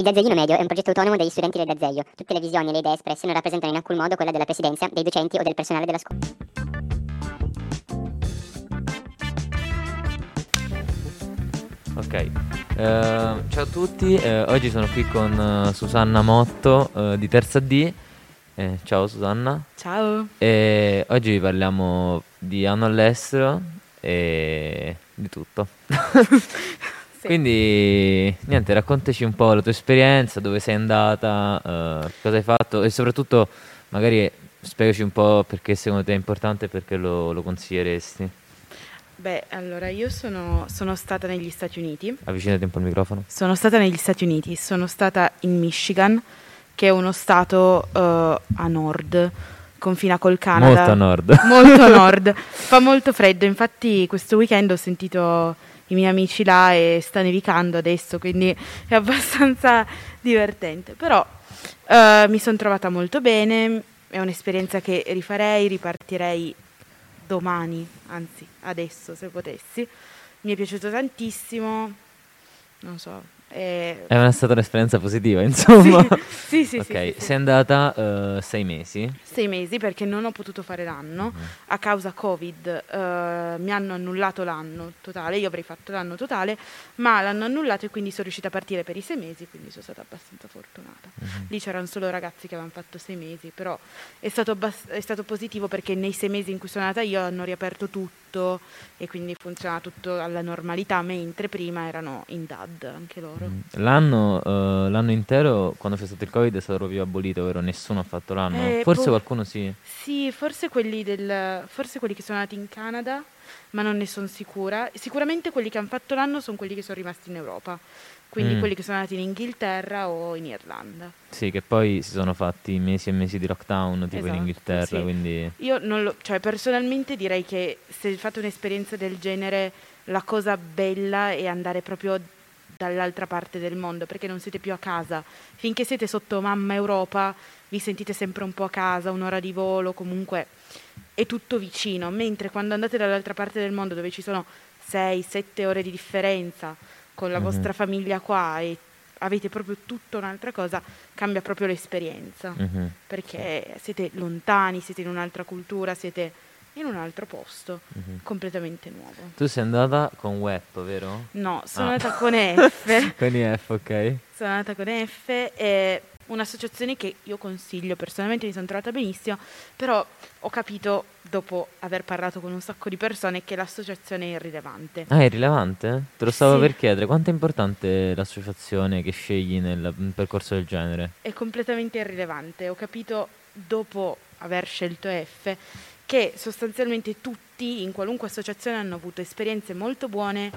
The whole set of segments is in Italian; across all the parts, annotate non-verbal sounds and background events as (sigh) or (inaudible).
Il Dazzeghino Medio è un progetto autonomo degli studenti del Dazzeio. Tutte le visioni e le idee espresse non rappresentano in alcun modo quella della presidenza, dei docenti o del personale della scuola. Ok, eh, ciao a tutti, eh, oggi sono qui con eh, Susanna Motto eh, di Terza D. Eh, ciao Susanna. Ciao. E oggi vi parliamo di anno all'estero e di tutto. (laughs) Sì. Quindi, niente, raccontaci un po' la tua esperienza, dove sei andata, eh, cosa hai fatto e soprattutto magari spiegaci un po' perché secondo te è importante e perché lo, lo consiglieresti. Beh, allora io sono, sono stata negli Stati Uniti. Avvicinati un po' il microfono. Sono stata negli Stati Uniti, sono stata in Michigan, che è uno stato eh, a nord, confina col Canada. Molto a nord. Molto a nord. (laughs) Fa molto freddo, infatti questo weekend ho sentito i miei amici là e sta nevicando adesso, quindi è abbastanza (laughs) divertente. Però eh, mi sono trovata molto bene, è un'esperienza che rifarei, ripartirei domani, anzi adesso se potessi. Mi è piaciuto tantissimo, non so. È- È una- stata un'esperienza positiva, (laughs) insomma. Sì, sì, sì, ok, sì, sì. sei andata eh, sei mesi. sei mesi perché non ho potuto fare l'anno Mhm. a causa Covid. eh, mi hanno annullato l'anno totale, io avrei fatto l'anno totale, ma l'hanno annullato e quindi sono riuscita a partire per i sei mesi, quindi sono stata abbastanza fortunata. Mhm. Lì c'erano solo ragazzi che avevano fatto sei mesi, però è stato, abbas- è stato positivo perché nei sei mesi in cui sono andata io hanno riaperto tutto e quindi funziona tutto alla normalità, mentre prima erano in DAD anche loro. Mm. L'anno, eh, l'anno intero, quando c'è stato il Covid, è stato proprio abolito, vero? Nessuno ha fatto l'anno. Eh, Forse boh. qualcuno sì. Sì, forse quelli, del, forse quelli che sono nati in Canada, ma non ne sono sicura. Sicuramente quelli che hanno fatto l'anno sono quelli che sono rimasti in Europa, quindi Mm. quelli che sono nati in Inghilterra o in Irlanda. Sì, che poi si sono fatti mesi e mesi di lockdown, tipo in Esatto, Inghilterra, sì. quindi... Io non lo, cioè personalmente direi che se fate un'esperienza del genere, la cosa bella è andare proprio dall'altra parte del mondo, perché non siete più a casa. Finché siete sotto mamma Europa, vi sentite sempre un po' a casa, un'ora di volo, comunque è tutto vicino, mentre quando andate dall'altra parte del mondo dove ci sono 6-7 ore di differenza con la Mhm. vostra famiglia qua e avete proprio tutta un'altra cosa, cambia proprio l'esperienza Mhm, perché siete lontani, siete in un'altra cultura, siete in un altro posto, mhm. completamente nuovo. Tu sei andata con WEP, vero? No, sono Ah. andata con (laughs) F, Con IF, ok. sono andata con F, è un'associazione che io consiglio, personalmente mi sono trovata benissimo, però ho capito dopo aver parlato con un sacco di persone che l'associazione è irrilevante. Ah, è rilevante? Te lo stavo Sì. per chiedere. Quanto è importante l'associazione che scegli nel percorso del genere? è completamente irrilevante. Ho capito dopo aver scelto F che sostanzialmente tutti in qualunque associazione hanno avuto esperienze molto buone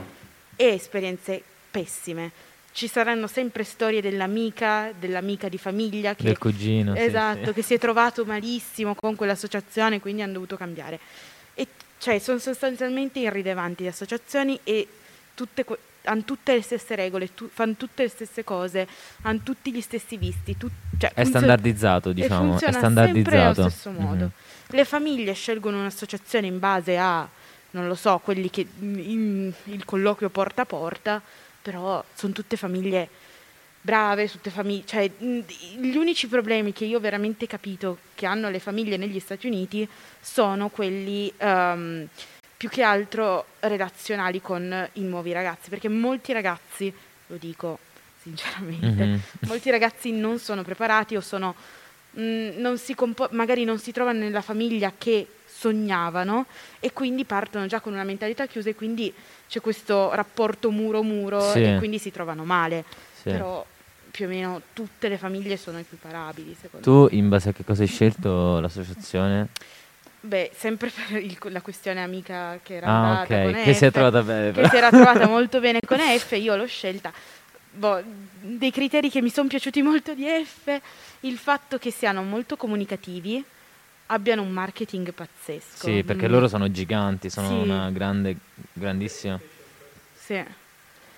e esperienze pessime. Ci saranno sempre storie dell'amica, dell'amica di famiglia che Del cugino? sì, Esatto, sì. che si è trovato malissimo con quell'associazione, quindi hanno dovuto cambiare. E cioè sono sostanzialmente irrilevanti le associazioni e tutte que- hanno tutte le stesse regole, tu- fanno tutte le stesse cose, hanno tutti gli stessi visti. tu- cioè, È funziona- standardizzato, diciamo. È standardizzato. allo stesso modo. Mhm. Le famiglie scelgono un'associazione in base a, non lo so, quelli che in- il colloquio porta a porta, però sono tutte famiglie brave, tutte famiglie, cioè gli unici problemi che io ho veramente capito che hanno le famiglie negli Stati Uniti sono quelli ehm, più che altro relazionali con i nuovi ragazzi, perché molti ragazzi, lo dico sinceramente, Mhm. (laughs) molti ragazzi non sono preparati o sono mh, non si compo- magari non si trovano nella famiglia che sognavano e quindi partono già con una mentalità chiusa e quindi c'è questo rapporto muro-muro Sì. e quindi si trovano male. Sì. Però più o meno tutte le famiglie sono equiparabili, secondo Tu in base a che cosa hai scelto l'associazione? me. Beh, sempre (laughs) per il- la questione amica che era Ah, andata con che si è F, trovata bene. che si era trovata (laughs) molto bene con F, io l'ho scelta. Boh, dei criteri che mi sono piaciuti molto di F, il fatto che siano molto comunicativi, abbiano un marketing pazzesco. Sì, perché Mm, loro sono giganti, sono Sì. una grande, grandissima, Sì,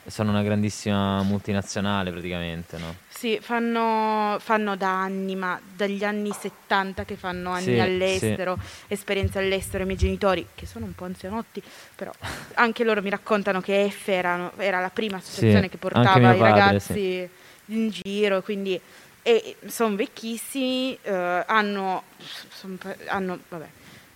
sono una grandissima multinazionale praticamente, no? sì, fanno, fanno da anni, ma dagli anni 70 che fanno anni Sì, all'estero, esperienze all'estero, i miei genitori, che sono un po' anzianotti, però anche loro mi raccontano che F erano- era la prima associazione Sì, che portava i padre, ragazzi in giro, quindi sono vecchissimi, eh, hanno, son, hanno vabbè,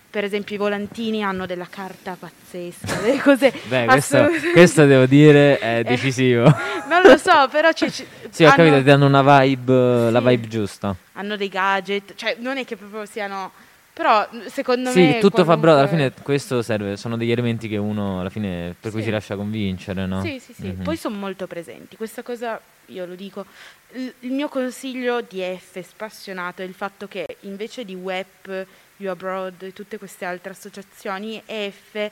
per esempio i volantini hanno della carta pazzesca, delle (laughs) cose Beh, questo, questo, devo dire è (laughs) eh, decisivo. (laughs) non lo so, però c'è... c'è sì, ho hanno, capito, ti danno una vibe, sì, la vibe giusta. Hanno dei gadget, cioè non è che proprio siano però secondo sì, me. Sì, tutto fa bravo. Alla fine questo serve. Sono degli elementi che uno alla fine per sì. cui si lascia convincere, no? Sì, sì, sì. Mm-hmm. Poi sono molto presenti. Questa cosa io lo dico. Il, il mio consiglio di F spassionato è il fatto che invece di WEP, You Abroad e tutte queste altre associazioni, EF è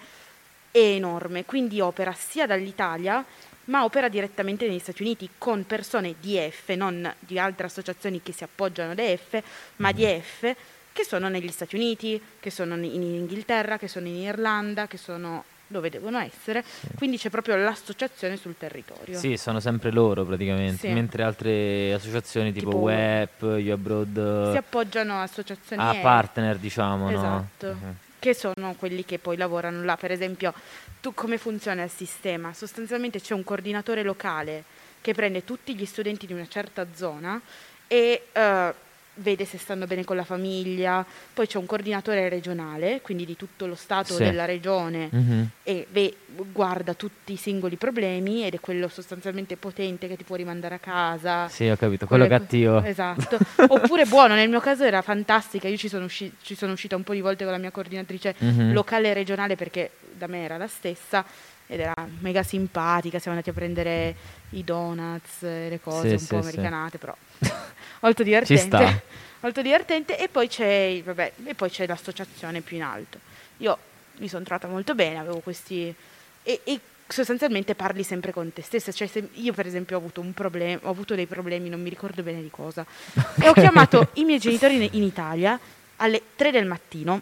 enorme. Quindi opera sia dall'Italia ma opera direttamente negli Stati Uniti con persone di F, non di altre associazioni che si appoggiano ad EF, ma di Mm-hmm. F che sono negli Stati Uniti, che sono in Inghilterra, che sono in Irlanda, che sono dove devono essere, sì. quindi c'è proprio l'associazione sul territorio. Sì, sono sempre loro praticamente, sì. mentre altre associazioni tipo, tipo Web, YouAbroad si appoggiano a associazioni a partner, diciamo, esatto, no? uh-huh. che sono quelli che poi lavorano là, per esempio, tu come funziona il sistema? Sostanzialmente c'è un coordinatore locale che prende tutti gli studenti di una certa zona e uh, vede se stanno bene con la famiglia, poi c'è un coordinatore regionale, quindi di tutto lo Stato Sì. della regione Mhm. e ve- guarda tutti i singoli problemi ed è quello sostanzialmente potente che ti può rimandare a casa. Sì, ho capito, quello Quelle cattivo. Esatto. (laughs) Oppure buono, nel mio caso era fantastica, io ci sono, usci- ci sono uscita un po' di volte con la mia coordinatrice Mhm. locale e regionale perché da me era la stessa ed era mega simpatica, siamo andati a prendere i donuts le cose Sì, un sì, po' sì. americanate, però (laughs) molto divertente. (laughs) Molto divertente e poi c'è, vabbè, e poi c'è l'associazione più in alto. Io mi sono trovata molto bene, avevo questi e, e sostanzialmente parli sempre con te stessa, cioè io per esempio ho avuto un problema, ho avuto dei problemi, non mi ricordo bene di cosa. (laughs) E ho chiamato i miei genitori in, in Italia alle 3 del mattino.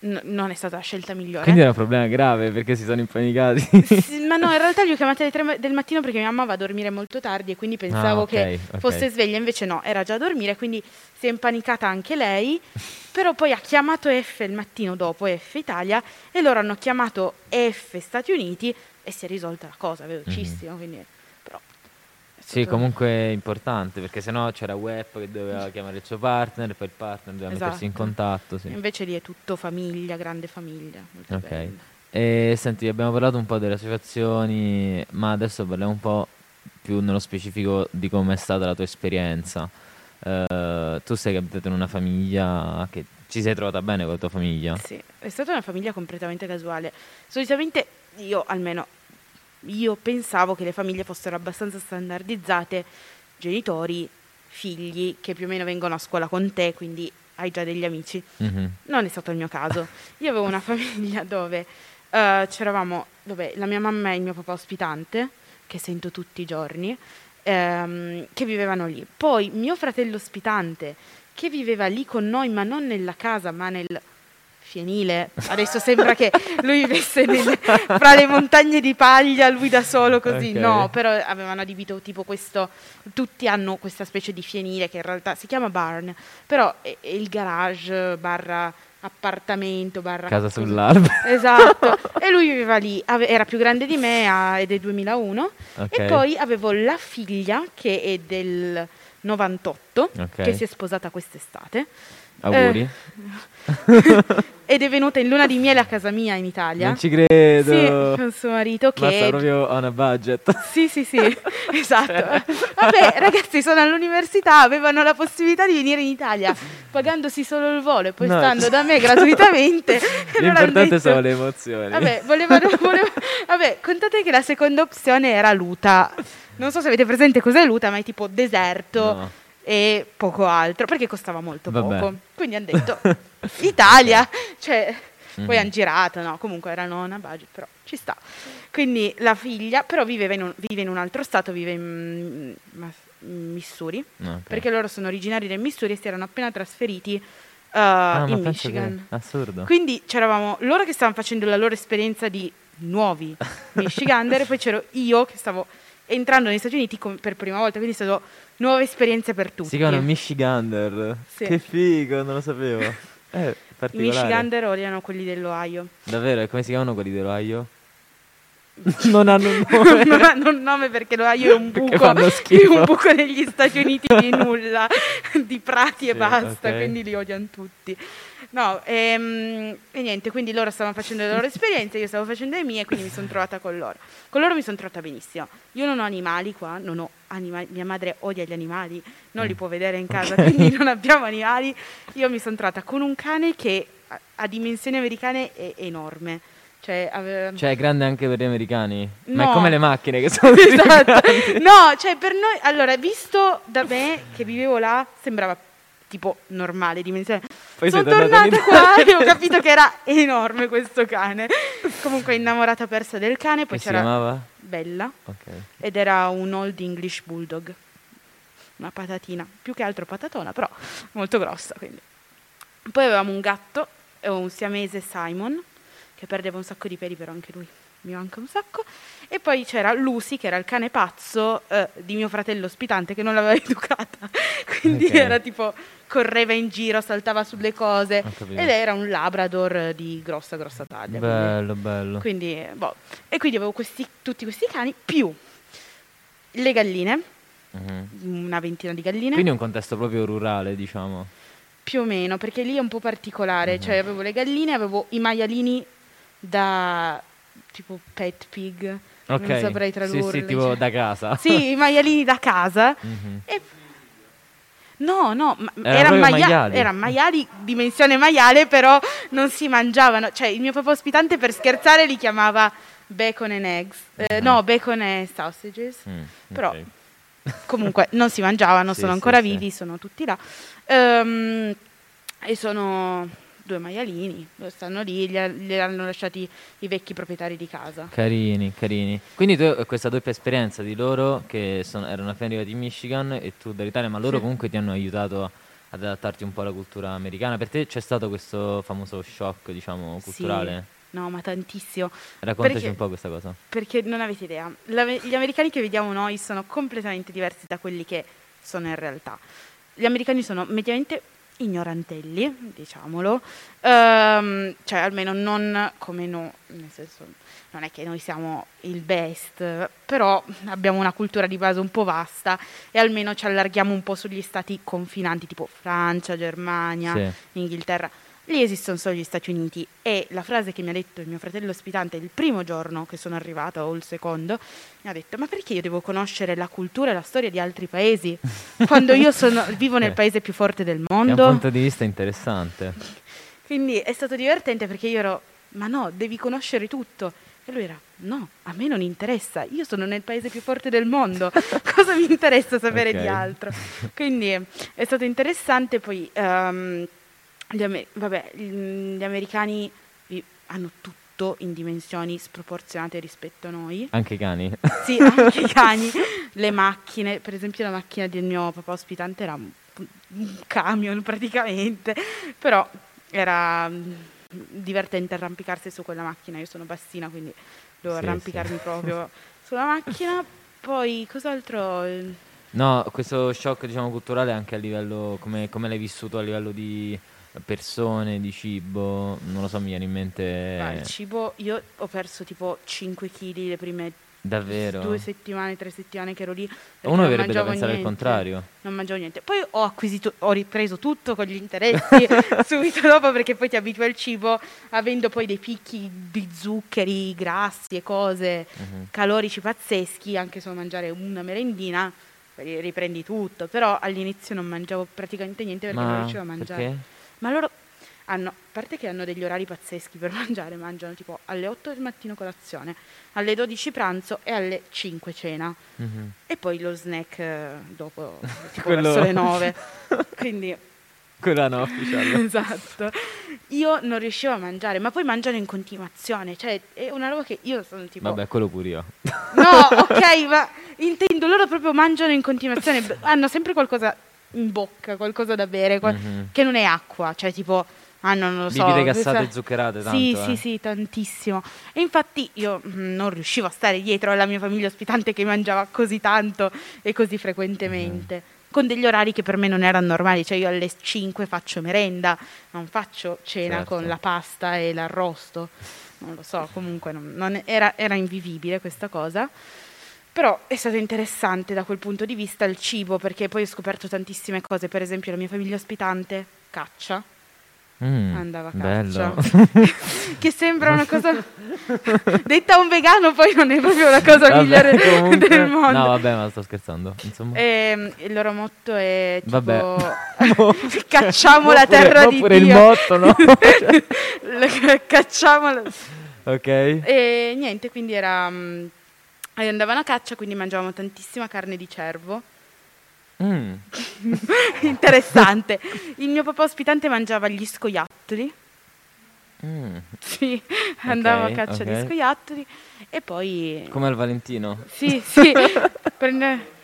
N- non è stata la scelta migliore. Quindi era un problema grave perché si sono impanicati. Sì, ma no, in realtà li ho chiamati alle 3 ma- del mattino perché mia mamma va a dormire molto tardi e quindi pensavo Ah, ok, che ok. fosse sveglia, invece no, era già a dormire, quindi si è impanicata anche lei, però poi ha chiamato F il mattino dopo, F Italia, e loro hanno chiamato F Stati Uniti e si è risolta la cosa velocissimo, quindi però... è Sì, stato- comunque è importante perché sennò c'era Web che doveva chiamare il suo partner, poi il partner doveva mettersi in Esatto. contatto. Sì. Invece lì è tutto famiglia, grande famiglia, molto Ok. bello. E senti, abbiamo parlato un po' delle associazioni, ma adesso parliamo un po' più nello specifico di come è stata la tua esperienza. Eh, tu sei capitato in una famiglia che ci sei trovata bene con la tua famiglia? Sì, è stata una famiglia completamente casuale. Solitamente io, almeno, io pensavo che le famiglie fossero abbastanza standardizzate, genitori, figli, che più o meno vengono a scuola con te, quindi hai già degli amici. Mhm. Non è stato il mio caso. Io avevo una (laughs) famiglia dove eh, c'eravamo, dove la mia mamma e il mio papà ospitante, che sento tutti i giorni, ehm, che vivevano lì. Poi mio fratello ospitante, che viveva lì con noi, ma non nella casa, ma nel fienile. Adesso sembra che lui vivesse nel- fra le montagne di paglia, lui da solo così. Ok. No, però avevano adibito tipo questo. Tutti hanno questa specie di fienile che in realtà si chiama barn, però è, è il garage barra appartamento barra Casa così. sull'albero. Esatto, e lui viveva lì, ave- era più grande di me ed è 2001 Ok. e poi avevo la figlia che è del 98 Ok. che si è sposata quest'estate Auguri. ed è venuta in luna di miele a casa mia in Italia. Non ci credo. Sì, con suo marito che proprio on a budget. Sì, sì, sì, (laughs) esatto. Vabbè, ragazzi, sono all'università, avevano la possibilità di venire in Italia pagandosi solo il volo e poi No, stando c- da me gratuitamente. (laughs) L'importante sono le emozioni. Vabbè, volevano, (laughs) volevano- vabbè, contate che la seconda opzione era Luta. Non so se avete presente cos'è Luta, ma è tipo deserto No. E poco altro, perché costava molto Vabbè. poco. Quindi hanno detto (laughs) Italia, cioè, poi Mhm. hanno girato, no, comunque erano una budget, però ci sta. Quindi la figlia, però viveva in un, vive in un altro stato, vive in, in Missouri, No, ok. perché loro sono originari del Missouri e si erano appena trasferiti uh, Ah, in Michigan. Assurdo. Quindi c'eravamo loro che stavano facendo la loro esperienza di nuovi (laughs) Michigander e poi c'ero io che stavo entrando negli Stati Uniti com- per prima volta, quindi è stato nuove esperienze per tutti. Si chiamano Michigander. Sì. Che figo, non lo sapevo. (laughs) Eh, I. Michigander odiano quelli dell'Ohio. Davvero, e come si chiamano quelli dell'Ohio? (laughs) non hanno un (laughs) nome. non hanno un nome perché lo ha io un buco, (laughs) un buco negli Stati Uniti di nulla, di prati e Sì, basta, ok. quindi li odiano tutti. No, ehm, e niente, quindi loro stavano facendo le loro esperienze, io stavo facendo le mie, quindi mi sono trovata con loro. Con loro mi sono trovata benissimo. Io non ho animali qua, non ho animali, mia madre odia gli animali, non li Mm. può vedere in casa, quindi non abbiamo animali. Io mi sono trovata con un cane che a, a dimensioni americane è enorme. Cioè, aveva- Cioè, è grande anche per gli americani. Ma No. è come le macchine che (laughs) sono esatto. No, cioè per noi, allora, visto da me che vivevo là, sembrava tipo normale dimensione. Poi Sono tornata qua e ho (laughs) capito che era enorme questo cane. Comunque innamorata persa del cane, poi Che si c'era chiamava? Bella Ok. ed era un Old English Bulldog. Una patatina, più che altro patatona, però molto grossa, quindi. Poi avevamo un gatto, un siamese Simon, che perdeva un sacco di peli, però anche lui mi manca un sacco. E poi c'era Lucy, che era il cane pazzo eh, di mio fratello ospitante, che non l'aveva (laughs) educata. Quindi Ok. era tipo, correva in giro, saltava sulle cose. Ed era un Labrador di grossa, grossa taglia. quindi- Bello, bello. quindi, boh. E quindi avevo questi- tutti questi cani, più le galline, Mhm. una ventina di galline. Quindi un contesto proprio rurale, diciamo. Più o meno, perché lì è un po' particolare, Mhm. cioè avevo le galline, avevo i maialini da tipo pet pig, Ok. non saprei Sì, tradurli. sì, tipo cioè. da casa. Sì, i (laughs) maialini da casa. Mhm. E... No, no, ma- Erano maiali. erano maiali, dimensione maiale, però non si mangiavano. Cioè, il mio papà ospitante per scherzare li chiamava bacon and eggs. Eh, Mhm. No, bacon e sausages. Mm, Però-. (laughs) Comunque non si mangiavano, Sì, sono sì, ancora sì. vivi, sono tutti là. Ehm, e sono due maialini, stanno lì, li, li hanno lasciati i vecchi proprietari di casa. Carini, carini. Quindi tu hai questa doppia esperienza di loro che sono- erano appena arrivati in Michigan e tu dall'Italia, ma loro Sì. comunque ti hanno aiutato ad adattarti un po' alla cultura americana. Per te c'è stato questo famoso shock, diciamo, Sì. culturale? No, ma tantissimo. Raccontaci Perché- un po' questa cosa. Perché non avete idea, l'ame- gli americani che vediamo noi sono completamente diversi da quelli che sono in realtà. Gli americani sono mediamente ignorantelli, diciamolo, ehm, cioè almeno non come noi, nel senso non è che noi siamo il best, però abbiamo una cultura di base un po' vasta e almeno ci allarghiamo un po' sugli stati confinanti tipo Francia, Germania, Sì. Inghilterra. Lì esistono solo gli Stati Uniti e la frase che mi ha detto il mio fratello ospitante il primo giorno che sono arrivata o il secondo mi ha detto ma perché io devo conoscere la cultura e la storia di altri paesi (laughs) quando io sono- vivo nel Eh. paese più forte del È un mondo? punto di vista interessante. Quindi è stato divertente perché io ero ma no, devi conoscere tutto. E lui era no, a me non interessa, io sono nel paese più forte del mondo, (laughs) cosa mi interessa sapere Ok. di altro? Quindi è stato interessante, poi ehm, gli, ame- vabbè, gli americani hanno tutto in dimensioni sproporzionate rispetto a noi. Anche i cani. Sì, anche i cani, le macchine, per esempio la macchina del mio papà ospitante era un, un camion praticamente, però era mm, divertente arrampicarsi su quella macchina, io sono bassina quindi devo Sì, arrampicarmi sì. proprio (laughs) sulla macchina, poi cos'altro? No, questo shock, diciamo, culturale anche a livello, come, come l'hai vissuto a livello di persone, di cibo, non lo so, mi viene in mente... Ah, il cibo, io ho perso tipo 5 kg le prime Davvero? due settimane, tre settimane che ero lì. Uno non avrebbe da mangiavo pensare al niente. contrario. non mangiavo niente. Poi ho acquisito, ho ripreso tutto con gli interessi (laughs) subito dopo perché poi ti abitui al cibo, avendo poi dei picchi di zuccheri, grassi e cose Mhm. calorici pazzeschi, anche solo mangiare una merendina, riprendi tutto. Però all'inizio non mangiavo praticamente niente perché non Ma riuscivo a mangiare. perché? Ma loro hanno, a parte che hanno degli orari pazzeschi per (laughs) mangiare, mangiano tipo alle 8 del mattino colazione, alle 12 pranzo e alle 5 cena. Mhm. E poi lo snack eh, dopo, (laughs) tipo Quello- verso le 9. (laughs) Quindi, Quella no, esatto. Io non riuscivo a mangiare, ma poi mangiano in continuazione. Cioè, è una roba che io sono tipo... Vabbè, quello pure io. No, ok, ma intendo, loro proprio mangiano in continuazione. Hanno sempre qualcosa in bocca, qualcosa da bere, qual- Mhm. che non è acqua. Cioè, tipo, hanno, non lo so... Bibite gassate e zuccherate tanto, Sì, eh. sì, sì, tantissimo. E infatti io mm, non riuscivo a stare dietro alla mia famiglia ospitante che mangiava così tanto e così frequentemente. Mhm. Con degli orari che per me non erano normali, cioè io alle 5 faccio merenda, non faccio cena Certo. con la pasta e l'arrosto. non lo so, comunque non- non era, era invivibile questa cosa. Però è stato interessante da quel punto di vista il cibo, perché poi ho scoperto tantissime cose, per esempio la mia famiglia ospitante caccia, Mm, andava a caccia, (laughs) che sembra una cosa (laughs) detta a un vegano, poi non è proprio la cosa Vabbè, migliore comunque- del mondo. No, vabbè, ma sto scherzando. Insomma. Ehm, il loro motto è tipo Vabbè. (laughs) cacciamo la terra di oppure Dio. il motto, no? Cacciamo la- ok. E niente, quindi era mm, e andavano a caccia, quindi mangiavamo tantissima carne di cervo. Mm, (laughs) Interessante. Il mio papà ospitante mangiava gli scoiattoli. mm. Sì, andavo a caccia ok. di scoiattoli e poi Come al Valentino. Sì, sì. (laughs) prende-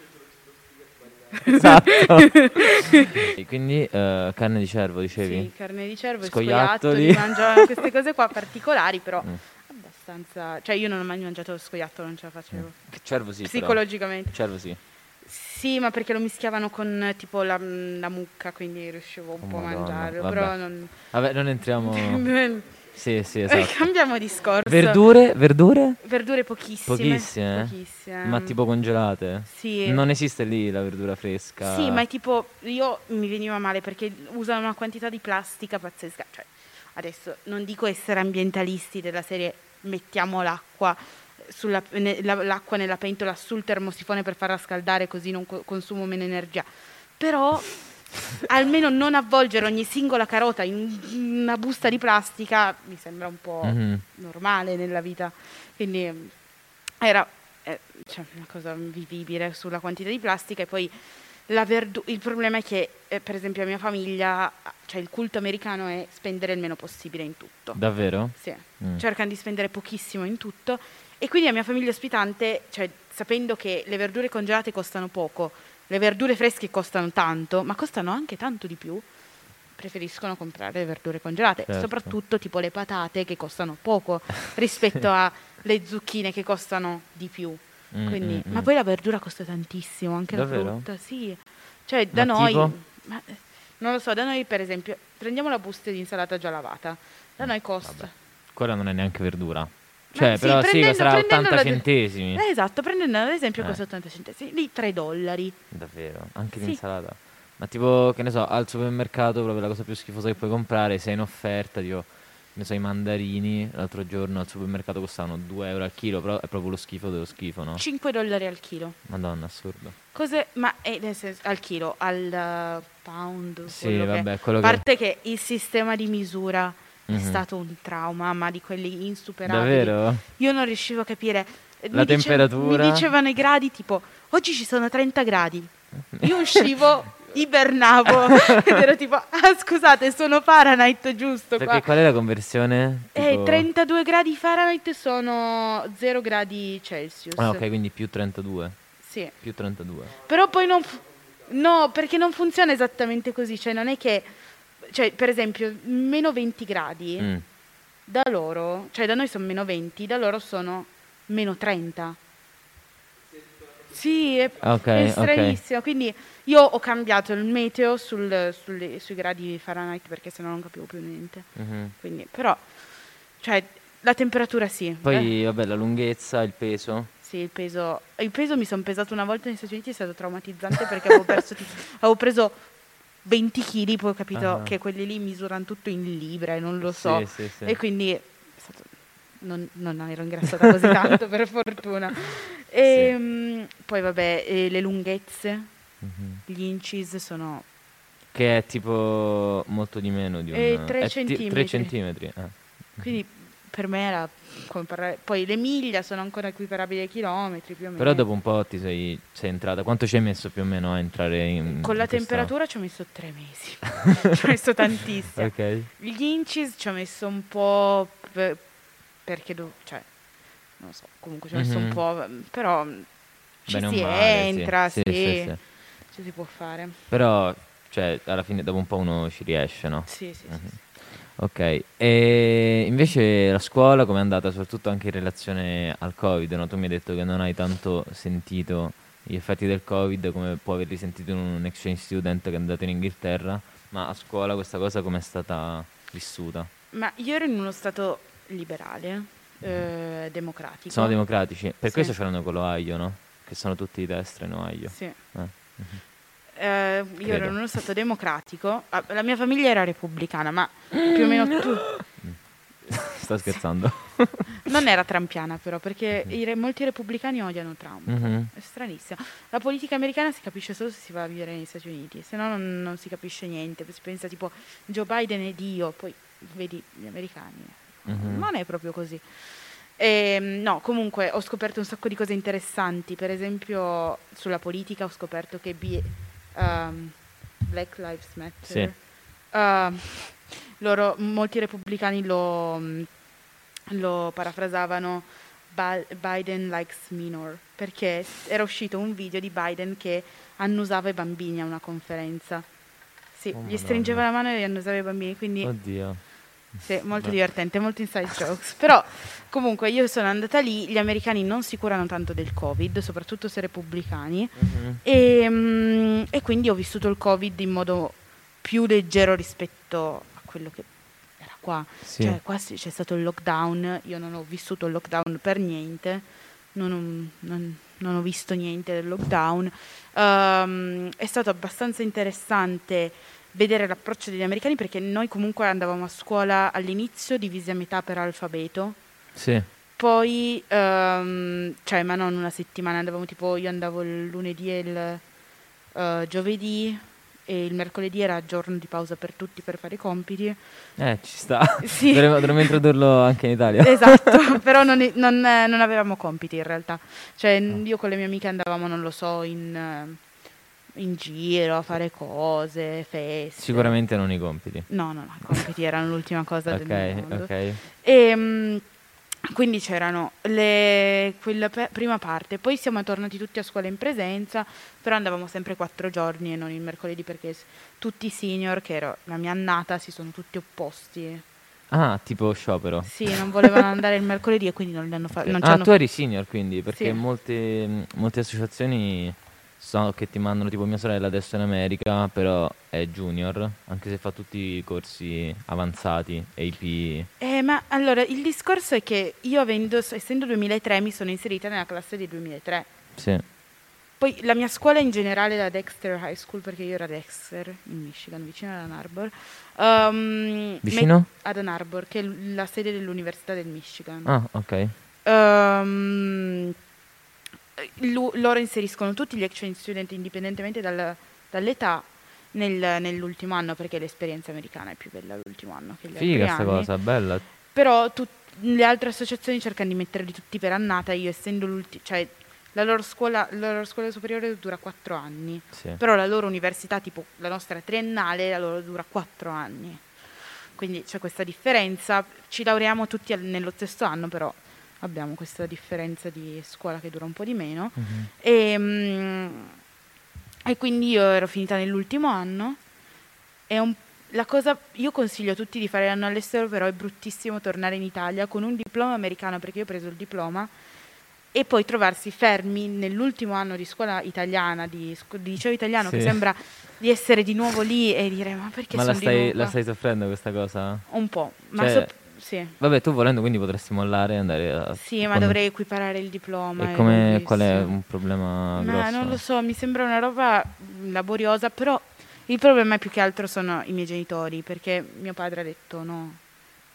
Esatto. (laughs) E quindi eh, carne di cervo, dicevi? Sì, carne di cervo Scoiattoli. scoiattoli, mangiavano queste cose qua particolari, però Mm. Abbastanza... Cioè io non ho mai mangiato lo scoiattolo, non ce la facevo. Cervo sì, però. Psicologicamente. Cervo sì. Sì, ma perché lo mischiavano con eh, tipo la, la mucca, quindi riuscivo un Oh, po' a mangiarlo, vabbè. però non... Vabbè, non entriamo... (laughs) Sì, sì, esatto. (laughs) Cambiamo discorso. Verdure? Verdure? Verdure pochissime. Pochissime? eh? Pochissime. Ma tipo congelate? Sì. Non esiste lì la verdura fresca? Sì, ma è tipo, io mi veniva male perché usano una quantità di plastica pazzesca. Cioè, adesso non dico essere ambientalisti della serie mettiamo l'acqua, sulla- ne- la- l'acqua nella pentola sul termosifone per farla scaldare così non co- consumo meno energia. Però almeno non avvolgere ogni singola carota in una busta di plastica mi sembra un po' Mhm. normale nella vita. Quindi era eh, cioè, una cosa vivibile sulla quantità di plastica e poi verdu- il problema è che eh, per esempio la mia famiglia, cioè il culto americano è spendere il meno possibile in tutto. Davvero? Sì, Mm. cercano di spendere pochissimo in tutto e quindi la mia famiglia ospitante, cioè sapendo che le verdure congelate costano poco, le verdure fresche costano tanto, ma costano anche tanto di più, preferiscono comprare le verdure congelate, Certo. soprattutto tipo le patate che costano poco (laughs) rispetto alle zucchine che costano di più. Mm, Quindi- mm, Ma mm. poi la verdura costa tantissimo, anche Davvero? la frutta, sì. Cioè, da Ma noi, ma, eh, non lo so, da noi per esempio, prendiamo la busta di insalata già lavata, da noi costa... Vabbè. Quella non è neanche verdura. Cioè, sì, però sì, costerà 80 prendendola de- centesimi. Eh, esatto, prendendo ad esempio Eh. costa 80 centesimi, lì 3 dollari. Davvero? Anche Sì. l'insalata? Ma tipo, che ne so, al supermercato proprio la cosa più schifosa che puoi comprare, se è in offerta, tipo, ne so, i mandarini, l'altro giorno al supermercato costavano 2 euro al chilo, però è proprio lo schifo dello schifo, no? 5 dollari al chilo. Madonna, assurdo. Cose, ma è nel senso, al chilo, al eh, pound. Sì, quello che- vabbè, quello A che... parte che il sistema di misura Mhm. è stato un trauma, ma di quelli insuperabili. Davvero? Io non riuscivo a capire. eh, La mi dice- temperatura? mi dicevano i gradi tipo, oggi ci sono 30 gradi. Io uscivo, (laughs) ibernavo (laughs) ed ero tipo, ah scusate, sono Fahrenheit giusto Perché qua. qual è la conversione? E Tipo- 32 gradi Fahrenheit sono 0 gradi Celsius. Ah, ok, quindi più 32. Sì. Più 32. Però poi non... fu- no, perché non funziona esattamente così. Cioè, non è che... Cioè, per esempio, meno 20 gradi, Mm. da loro... Cioè, da noi sono meno 20, da loro sono meno 30. Sì, è, Ah, ok, è stranissimo. Quindi io ho cambiato il meteo sul- sulle- sui gradi Fahrenheit perché sennò non capivo più niente. Mhm. Quindi, però, cioè, la temperatura sì. Eh, Poi, vabbè, la lunghezza, il peso. sì, il peso, il peso mi sono pesato una volta negli Stati Uniti, è stato traumatizzante perché avevo, perso (laughs) avevo preso 20 kg, poi ho capito Ah. che quelli lì misurano tutto in libbre, non lo so. Sì, sì, sì. E quindi non, non ero ingrassata così tanto, per (laughs) fortuna. E, mm, poi vabbè, e le lunghezze, Mhm. gli inches sono... Che è tipo molto di meno di un... Eh, tre è ti- centimetri. tre centimetri. eh. Quindi per me era come parlare... Poi le miglia sono ancora equiparabili ai chilometri più o meno. Però dopo un po' ti sei, sei entrata. Quanto ci hai messo più o meno a entrare in. Con la in temperatura ci ho messo tre mesi, (laughs) ci ho messo tantissimo. Ok. Gli inches ci ho messo un po' per- perché, do- cioè, non so, comunque ci ho messo un Mhm. po', però ci Bene si male, entra, Sì, sì, sì, sì. ci si può fare. Però, cioè, alla fine dopo un po' uno ci riesce, no? Sì, sì, Mhm. sì. Ok. E invece la scuola com'è andata? Soprattutto anche in relazione al Covid, no? Tu mi hai detto che non hai tanto sentito gli effetti del Covid come può averli sentito in un exchange student che è andato in Inghilterra, ma a scuola questa cosa com'è stata vissuta? Ma io ero in uno stato liberale, eh, democratico. Sono democratici. Per Sì. questo c'erano con l'Ohio, no? Che sono tutti di destra in Ohio. Sì. Eh, mhm. Eh, io Credo. ero in uno stato democratico, ah, la mia famiglia era repubblicana, ma più o meno tu... (laughs) Sto scherzando. (laughs) Non era trampiana però, perché i re- molti repubblicani odiano Trump. Mhm. È stranissimo. La politica americana si capisce solo se si va a vivere negli Stati Uniti, se no non, non si capisce niente. Si pensa tipo Joe Biden è Dio, poi vedi gli americani. Mhm. Non è proprio così. Ehm, no, comunque ho scoperto un sacco di cose interessanti. Per esempio, sulla politica ho scoperto che B- um, Black Lives Matter. Sì. uh, loro, molti repubblicani lo, lo parafrasavano Biden likes minor perché era uscito un video di Biden che annusava i bambini a una conferenza. Sì, Oh, gli stringeva Madonna. la mano e annusava i bambini, quindi Oddio. Sì, molto Beh. divertente, molto inside jokes. Però comunque io sono andata lì, gli americani non si curano tanto del Covid, soprattutto se repubblicani, Mhm. e, mm, e quindi ho vissuto il Covid in modo più leggero rispetto a quello che era qua. Sì. Cioè, qua c'è stato il lockdown, io non ho vissuto il lockdown per niente, non ho, non- non ho visto niente del lockdown. Ehm, è stato abbastanza interessante vedere l'approccio degli americani perché noi comunque andavamo a scuola all'inizio divisi a metà per alfabeto, Sì. poi, ehm, cioè, ma non una settimana, andavamo tipo, io andavo il lunedì e il eh, giovedì e il mercoledì era giorno di pausa per tutti per fare i compiti. Eh, ci sta. Sì. Dovremmo, dovremmo introdurlo anche in Italia. Esatto, (laughs) però non, non, eh, non avevamo compiti in realtà. Cioè, Ah. io con le mie amiche andavamo, non lo so, in, eh, in giro a fare cose, feste. Sicuramente non i compiti. No, no, no, i compiti erano l'ultima cosa del Ok, mondo. ok. E mm, quindi c'erano le, quella pe- prima parte, poi siamo tornati tutti a scuola in presenza, però andavamo sempre quattro giorni e non il mercoledì perché tutti i senior, che ero la mia annata, si sono tutti opposti. Ah, tipo sciopero. Sì, non volevano andare il mercoledì e quindi non li hanno fatto. Ah, tu eri senior quindi, perché Sì. molte, molte associazioni so che ti mandano, tipo mia sorella adesso in America, però è junior, anche se fa tutti i corsi avanzati, AP. Eh, ma allora il discorso è che io avendo, essendo 2003 mi sono inserita nella classe del 2003. Sì. Poi la mia scuola in generale, la Dexter High School, perché io ero a Dexter, in Michigan, vicino ad Ann Arbor. ehm, Vicino? me- ad Ann Arbor, che è la sede dell'Università del Michigan. Ah, ok. Lu- loro inseriscono tutti gli exchange student indipendentemente dal- dall'età nel- nell'ultimo anno, perché l'esperienza americana è più bella l'ultimo anno che gli altri Figa sta anni. cosa, bella. Però tut- le altre associazioni cercano di metterli tutti per annata, io essendo l'ultimo, cioè la loro scuola, la loro scuola superiore dura quattro anni, Sì. però la loro università, tipo la nostra triennale, la loro dura quattro anni. Quindi c'è questa differenza, ci laureiamo tutti al- nello stesso anno, però abbiamo questa differenza di scuola che dura un po' di meno. Mhm. E, mm, e quindi io ero finita nell'ultimo anno. È un- la cosa, io consiglio a tutti di fare l'anno all'estero, però è bruttissimo tornare in Italia con un diploma americano, perché io ho preso il diploma, e poi trovarsi fermi nell'ultimo anno di scuola italiana, di, scu- di liceo italiano, che Sì. sembra di essere di nuovo lì e dire ma perché Ma la sono di stai, nuovo la qua?" stai soffrendo questa cosa? Un po', ma Cioè, sop- sì. Vabbè, tu volendo quindi potresti mollare e andare a... Sì, ma quando- dovrei equiparare il diploma. E come, qual è un problema Ma grosso? non lo so, mi sembra una roba mm, laboriosa, però il problema è più che altro sono i miei genitori, perché mio padre ha detto no,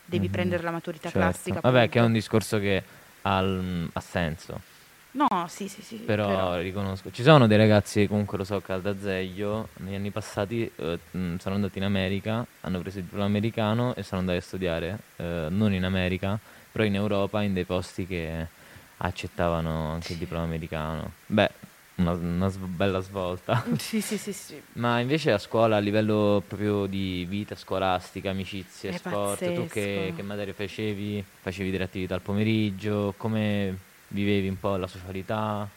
devi Mhm. prendere la maturità Certo. classica. Vabbè, che è un discorso che ha, ha senso. No, sì, sì, sì. Però, riconosco. Ci sono dei ragazzi, comunque lo so, che ad Azeglio negli anni passati eh, mh, sono andati in America, hanno preso il diploma americano e sono andati a studiare, eh, non in America, però in Europa, in dei posti che accettavano anche il diploma americano. Beh, una, una sv- bella svolta. Sì, sì, sì, sì. (laughs) Ma invece a scuola, a livello proprio di vita scolastica, amicizie, È sport, tu che, pazzesco. che materie facevi? Facevi delle attività al pomeriggio? Come vivevi un po' la socialità?